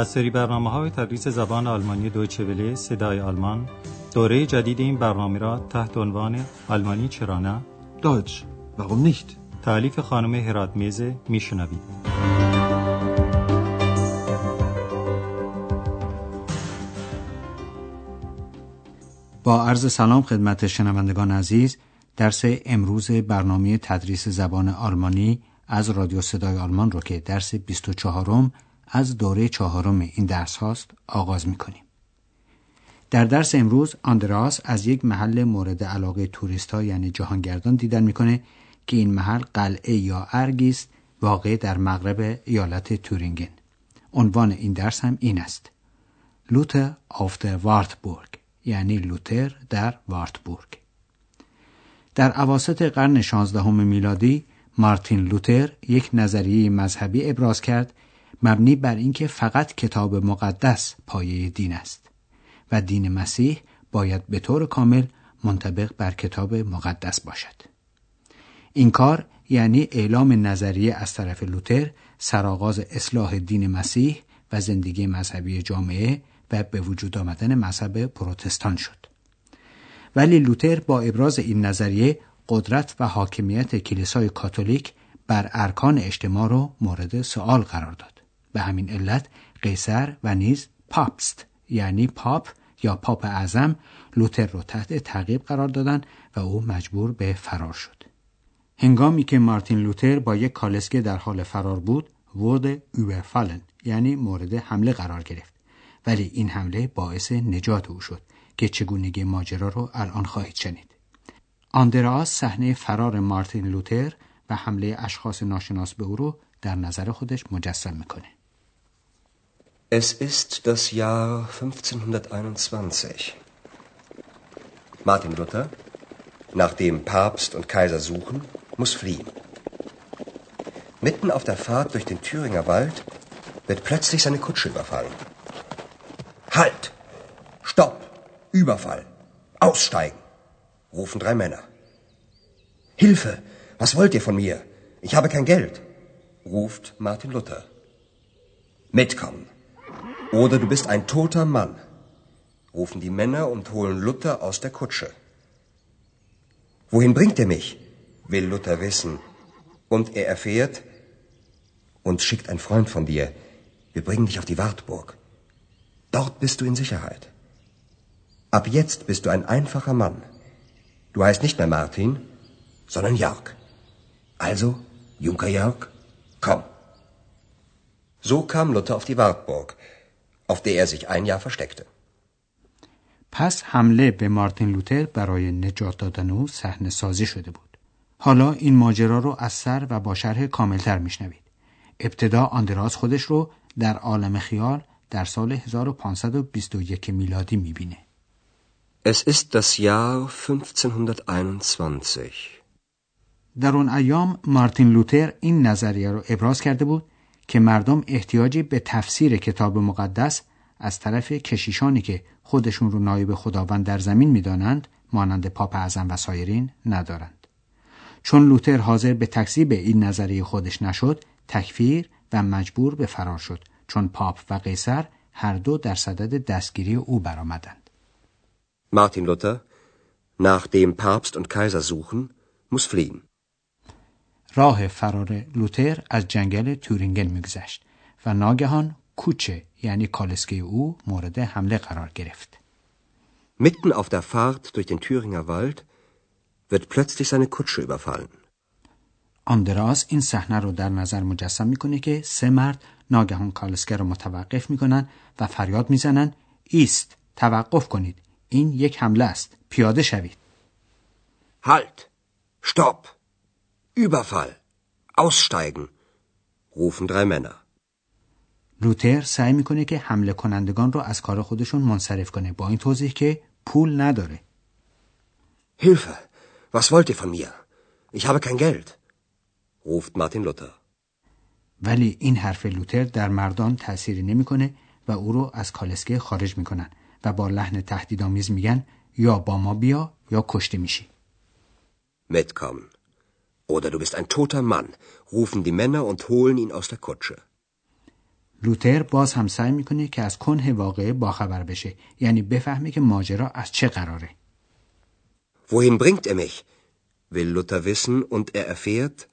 از سری برنامه های تدریس زبان آلمانی دویچه وله صدای آلمان دوره جدید این برنامه را تحت عنوان آلمانی چرا نه Deutsch, warum nicht? تعلیف خانم هرات میزه میشنوید با عرض سلام خدمت شنوندگان عزیز درس امروز برنامه تدریس زبان آلمانی از رادیو صدای آلمان رو که درس 24 از دوره چهارم این درس هاست آغاز می کنیم. در درس امروز آندراس از یک محل مورد علاقه توریست ها یعنی جهانگردان دیدن می‌کنه که این محل قلعه یا ارگی است واقع در مغرب ایالت تورینگن. عنوان این درس هم این است. Luther auf Wartburg یعنی لوتر در وارتبورگ. در عواسط قرن 16 میلادی مارتین لوتر یک نظریه مذهبی ابراز کرد مبنی بر اینکه فقط کتاب مقدس پایه دین است و دین مسیح باید به طور کامل منطبق بر کتاب مقدس باشد. این کار یعنی اعلام نظریه از طرف لوتر سرآغاز اصلاح دین مسیح و زندگی مذهبی جامعه و به وجود آمدن مذهب پروتستان شد. ولی لوتر با ابراز این نظریه قدرت و حاکمیت کلیسای کاتولیک بر ارکان اجتماع را مورد سوال قرار داد. به همین علت قیصر و نیز پاپست یعنی پاپ یا پاپ اعظم لوتر را تحت تعقیب قرار دادند و او مجبور به فرار شد. هنگامی که مارتین لوتر با یک کالسکه در حال فرار بود، ورد اوورفالن یعنی مورد حمله قرار گرفت. ولی این حمله باعث نجات او شد که چگونگی ماجرا رو الان خواهید شنید. آندراس صحنه فرار مارتین لوتر و حمله اشخاص ناشناس به او رو در نظر خودش مجسم می‌کنه. Es ist das Jahr 1521. Martin Luther, nachdem Papst und Kaiser suchen, muss fliehen. Mitten auf der Fahrt durch den Thüringer Wald wird plötzlich seine Kutsche überfallen. Halt! Stopp! Überfall! Aussteigen! rufen drei Männer. Hilfe! Was wollt ihr von mir? Ich habe kein Geld, ruft Martin Luther. Mitkommen! Oder du bist ein toter Mann, rufen die Männer und holen Luther aus der Kutsche. Wohin bringt er mich? will Luther wissen. Und er erfährt, uns schickt ein Freund von dir. Wir bringen dich auf die Wartburg. Dort bist du in Sicherheit. Ab jetzt bist du ein einfacher Mann. Du heißt nicht mehr Martin, sondern Jörg. Also, Junker Jörg, komm. So kam Luther auf die Wartburg, auf der er sich ein Jahr versteckte. پس حمله به مارتین لوتر برای نجات دادن او صحنه سازی شده بود. حالا این ماجرا رو از سر و با شرح کاملتر میشنوید. ابتدا آندراس خودش رو در عالم خیال در سال 1521 میلادی می‌بینه. Es ist das Jahr 1521. در اون ایام مارتین لوتر این نظریه رو ابراز کرده بود که مردم احتیاجی به تفسیر کتاب مقدس از طرف کشیشانی که خودشون رو نایب خداوند در زمین می‌دانند مانند پاپ اعظم و سایرین ندارند. چون لوتر حاضر به تکذیب این نظریه خودش نشد، تکفیر و مجبور به فرار شد چون پاپ و قیصر هر دو در صدد دستگیری او برآمدند. Martin Luther, nachdem Papst und Kaiser suchen, muss fliehen. راه فرار لوتر از جنگل تورینگن میگذشت و ناگهان کوچه یعنی کالسکه او مورد حمله قرار گرفت. Mitten auf der Fahrt durch den Thüringer Wald wird plötzlich seine Kutsche überfallen. آندراس این صحنه رو در نظر مجسم می‌کنه که سه مرد ناگهان کالسکه رو متوقف می‌کنن و فریاد می‌زنن ایست توقف کنید این یک حمله است پیاده شوید Halt! Stopp! Überfall! Aussteigen! rufen drei Männer. لوتر سعی می‌کنه که حمله کنندگان رو از کار خودشون منصرف کنه با این توضیح که پول نداره Hilfe! Was wollt ihr von mir? Ich habe kein Geld, ruft Martin Luther. ولی این حرف لوتر در مردان تأثیری نمی‌کنه و او رو از کالسکه خارج می‌کنن و با لحن تهدیدآمیز میگن یا با ما بیا یا کشته میشی Mitkommen. oder du bist ein toter Mann, rufen die Männer und holen ihn aus der Kutsche. لوتر باز هم سعی می‌کنه که از کنه واقعه باخبر بشه. یعنی بفهمه که ماجرا از چه قراره. وهین برینگت ار میخ ویل لوتر ویسن اوند ار ارفیرت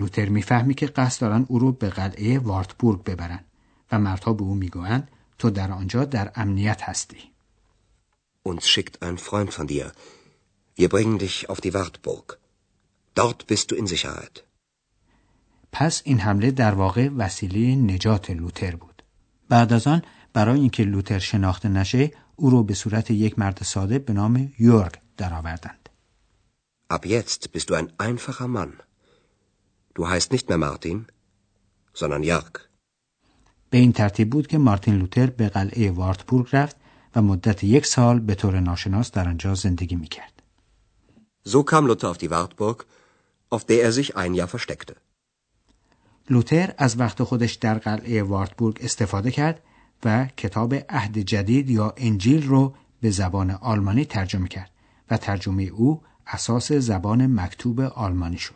لوتر می‌فهمه که قصد دارن او رو به قلعه وارتبورگ ببرن و مردها به او می‌گوین تو در آنجا در امنیت هستی. اونس شیکت این فرند فان دیر ویر برینگن دیخ آف دی وارتبورگ Dort bist du in Sicherheit. پس این حمله در واقع وسیله نجات لوتر بود. بعد از آن برای اینکه لوتر شناخته نشه او رو به صورت یک مرد ساده به نام یورگ درآوردند. Ab jetzt bist du ein einfacher Mann. Du heißt nicht mehr Martin, sondern Jörg. به این ترتیب بود که مارتین لوتر به قلعه وارتبورگ رفت و مدت یک سال به طور ناشناس در آنجا زندگی می‌کرد. So kam Luther auf die Wartburg, auf der er sich ein Jahr versteckte. لوتر از وقت خودش در قلعه وارتبورگ استفاده کرد و کتاب عهد جدید یا انجیل رو به زبان آلمانی ترجمه کرد و ترجمه او اساس زبان مکتوب آلمانی شد.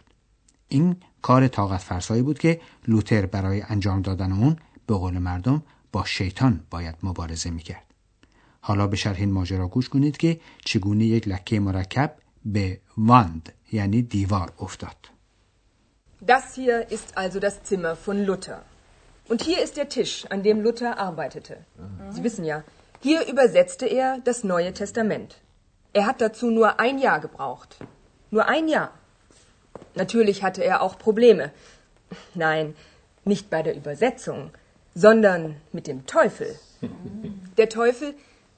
این کار طاقت فرسایی بود که لوتر برای انجام دادن اون به قول مردم با شیطان باید مبارزه می‌کرد. حالا به شرح این ماجرا گوش کنید که چگونه یک لکه مرکب به واند یعنی دیوار افتاد. Das hier ist also das Zimmer von Luther. Und hier ist der Tisch, an dem Luther arbeitete. Sie wissen ja, hier übersetzte er das Neue Testament. Er hat dazu nur ein Jahr gebraucht. Nur ein Jahr. Natürlich hatte er auch Probleme. Nein, nicht bei der Übersetzung, sondern mit dem Teufel. Der Teufel,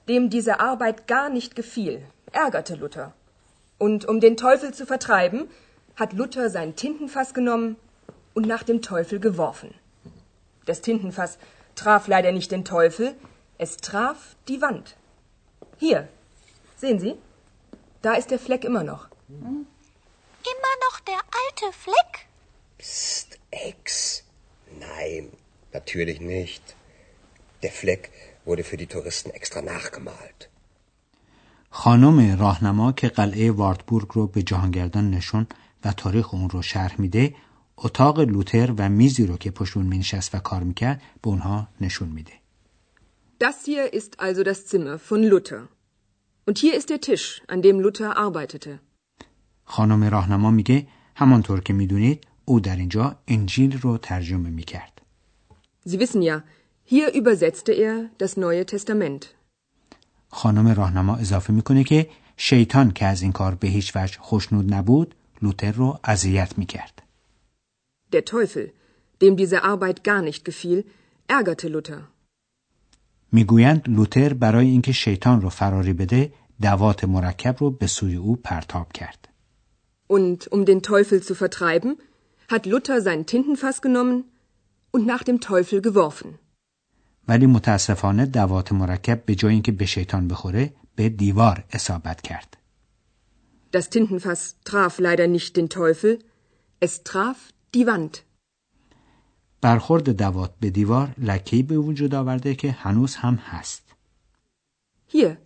dem diese Arbeit gar nicht gefiel, ärgerte Luther. Und um den Teufel zu vertreiben, hat Luther sein Tintenfass genommen und nach dem Teufel geworfen. Das Tintenfass traf leider nicht den Teufel, es traf die Wand. Hier, sehen Sie? Da ist der Fleck immer noch. Immer noch der alte Fleck? Psst, Ex. Nein, natürlich nicht. Der Fleck wurde für die Touristen extra nachgemalt. خانم راهنما که قلعه وارتبورگ رو به جهانگردان نشون و تاریخ اون رو شرح میده اتاق لوتر و میزی رو که پشت اون مینشست و کار می‌کرد به اونها نشون میده Das hier ist also das Zimmer von Luther. Und hier ist der Tisch, an dem Luther arbeitete. خانم راهنما میگه همانطور که می‌دونید او در اینجا انجیل رو ترجمه می‌کرد Sie wissen ja, hier übersetzte er das Neue Testament. خانم راهنما اضافه می‌کنه که شیطان که از این کار به هیچ وجه خوشنود نبود لوتر رو اذیت می‌کرد Der Teufel, dem diese Arbeit gar nicht gefiel, ärgerte Luther. می‌گویند لوتر برای اینکه شیطان رو فراری بده دوات مرکب رو به سوی او پرتاب کرد Und um den Teufel zu vertreiben, hat Luther sein Tintenfass genommen und nach dem Teufel geworfen. ولی متاسفانه دوات مرکب به جای اینکه به شیطان بخوره به دیوار اصابت کرد Das Tintenfass traf leider nicht den Teufel, es traf die Wand. برخورد دوات به دیوار لکه‌ای به وجود آورده که هنوز هم هست Hier.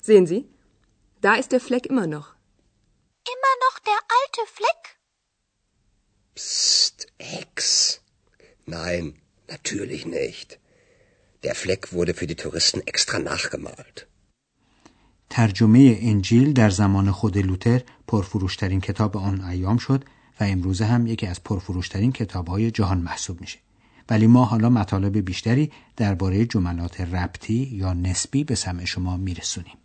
Sehen Sie? Da ist der Fleck immer noch. Immer noch der alte Fleck? Psst, Ex. Nein, natürlich nicht. Der Fleck wurde für die Touristen extra nachgemalt. ترجمه انجیل در زمان خود لوتر پرفروشترین کتاب آن ایام شد و امروزه هم یکی از پرفروشترین کتابهای جهان محسوب میشه ولی ما حالا مطالب بیشتری درباره جملات ربطی یا نسبی به سمع شما میرسونیم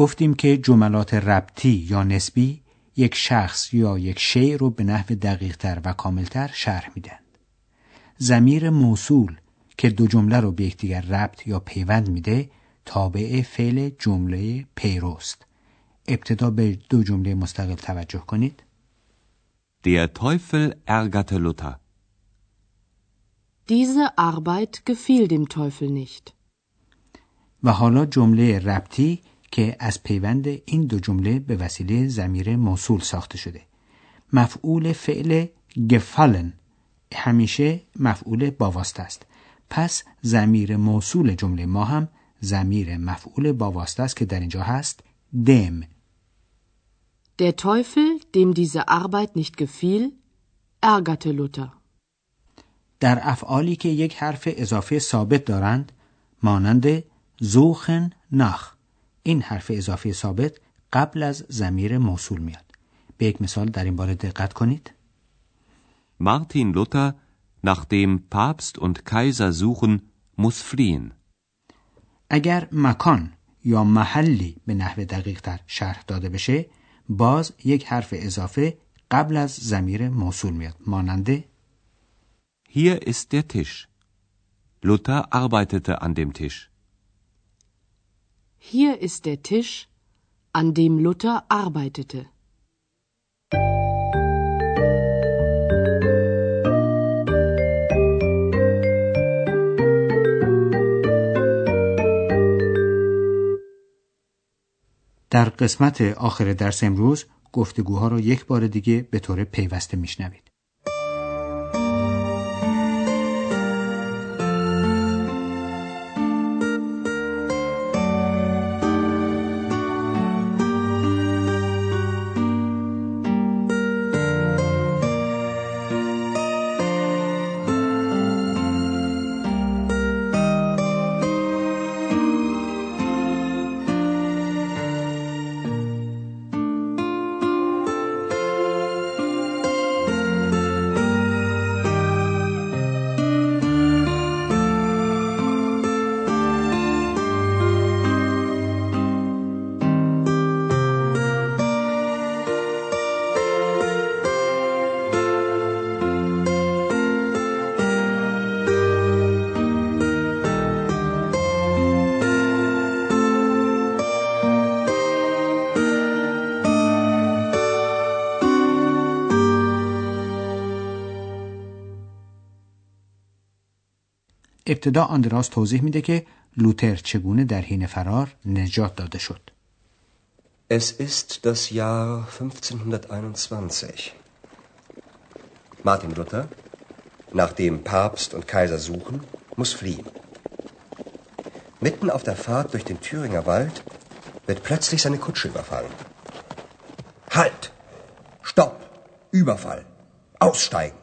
گفتیم که جملات ربطی یا نسبی یک شخص یا یک شی رو به نحو دقیقتر و کاملتر شرح میدن. زمیر موصول که دو جمله رو به یکدیگر ربط یا پیوند میده تابع فعل جمله پیروست. ابتدا به دو جمله مستقل توجه کنید. Der Teufel ärgerte Luther. Diese Arbeit gefiel dem Teufel nicht. و حالا جمله ربطی که از پیوند این دو جمله به وسیله زمیر موصول ساخته شده. مفعول فعل gefallen همیشه مفعول با واسطه است. پس زمیر موصول جمله ما هم زمیر مفعول با واسطه است که در اینجا هست دم Der Teufel, dem diese Arbeit nicht gefiel, ärgerte Luther. در افعالی که یک حرف اضافه ثابت دارند مانند زوخن نخ این حرف اضافه ثابت قبل از زمیر موصول میاد به یک مثال در این باره دقت کنید Martin Luther, nachdem Papst und Kaiser suchen, muss fliehen. اگر مکان یا محلی به نحو دقیق تر شرح داده بشه باز یک حرف اضافه قبل از زمیر موصول میاد مانند Hier ist der Tisch. Luther arbeitete an dem Tisch. Hier ist der Tisch, an dem Luther arbeitete. در قسمت آخر درس امروز گفتگوها را یک بار دیگه به طور پیوسته میشنوید. ابتدا آندراس توضیح میده که لوتر چگونه در حین فرار نجات داده شد. Es ist das Jahr 1521. Martin Luther, nachdem Papst und Kaiser suchen, muss fliehen. Mitten auf der Fahrt durch den Thüringer Wald wird plötzlich seine Kutsche überfallen. Halt! Stopp! Überfall! Aussteigen!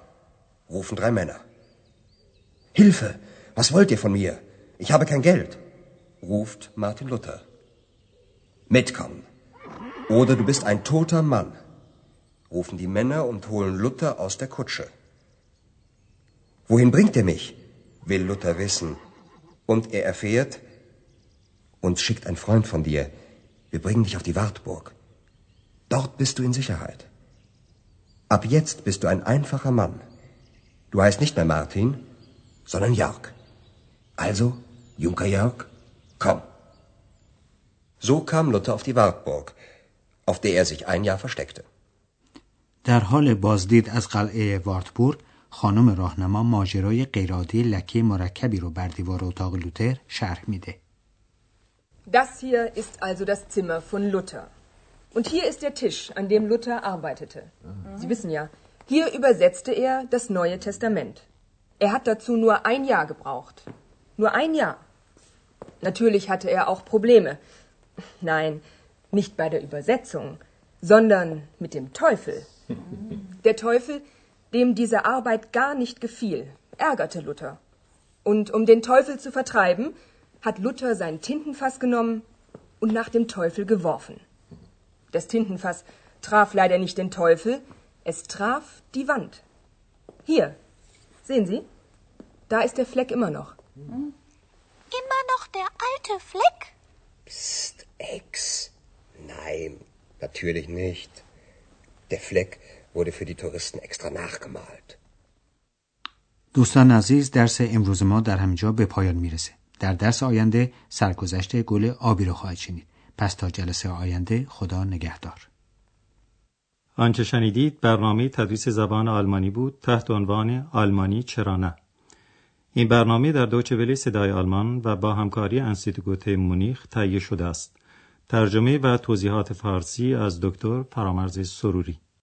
rufen drei Männer. Hilfe! Was wollt ihr von mir? Ich habe kein Geld, ruft Martin Luther. Mitkommen. Oder du bist ein toter Mann, rufen die Männer und holen Luther aus der Kutsche. Wohin bringt er mich? will Luther wissen. Und er erfährt, uns schickt ein Freund von dir. Wir bringen dich auf die Wartburg. Dort bist du in Sicherheit. Ab jetzt bist du ein einfacher Mann. Du heißt nicht mehr Martin, sondern Jörg. Also, Junker Jörg, komm. So kam Luther auf die Wartburg, auf der er sich ein Jahr versteckte. در حال بازدید از قلعه وارتبورگ خانم راهنما ماجرای غیرعادی لکه مرکبی رو بر دیوار اتاق لوتر شرح میده. Das hier ist also das Zimmer von Luther. Und hier ist der Tisch, an dem Luther arbeitete. Sie wissen ja, hier übersetzte er das Neue Testament. Er hat dazu nur ein Jahr gebraucht. Nur ein Jahr. Natürlich hatte er auch Probleme. Nein, nicht bei der Übersetzung, sondern mit dem Teufel. Der Teufel, dem diese Arbeit gar nicht gefiel, ärgerte Luther. Und um den Teufel zu vertreiben, hat Luther sein Tintenfass genommen und nach dem Teufel geworfen. Das Tintenfass traf leider nicht den Teufel, es traf die Wand. Hier, sehen Sie? Da ist der Fleck immer noch. Immer noch der alte Fleck? Psst, Ex. Nein, natürlich nicht. Der Fleck wurde für die Touristen extra nachgemalt. دوستان عزیز درس امروز ما در همینجا به پایان می‌رسه. در درس آینده سرگذشت گل آبی رو خواهید شنید. پس تا جلسه آینده خدا نگهدار. آنچه شنیدید برنامه تدریس زبان آلمانی بود تحت عنوان آلمانی چرا نه این برنامه در دوچه ولی صدای آلمان و با همکاری انستیتوت مونیخ تهیه شده است. ترجمه و توضیحات فارسی از دکتر فرامرز سروری.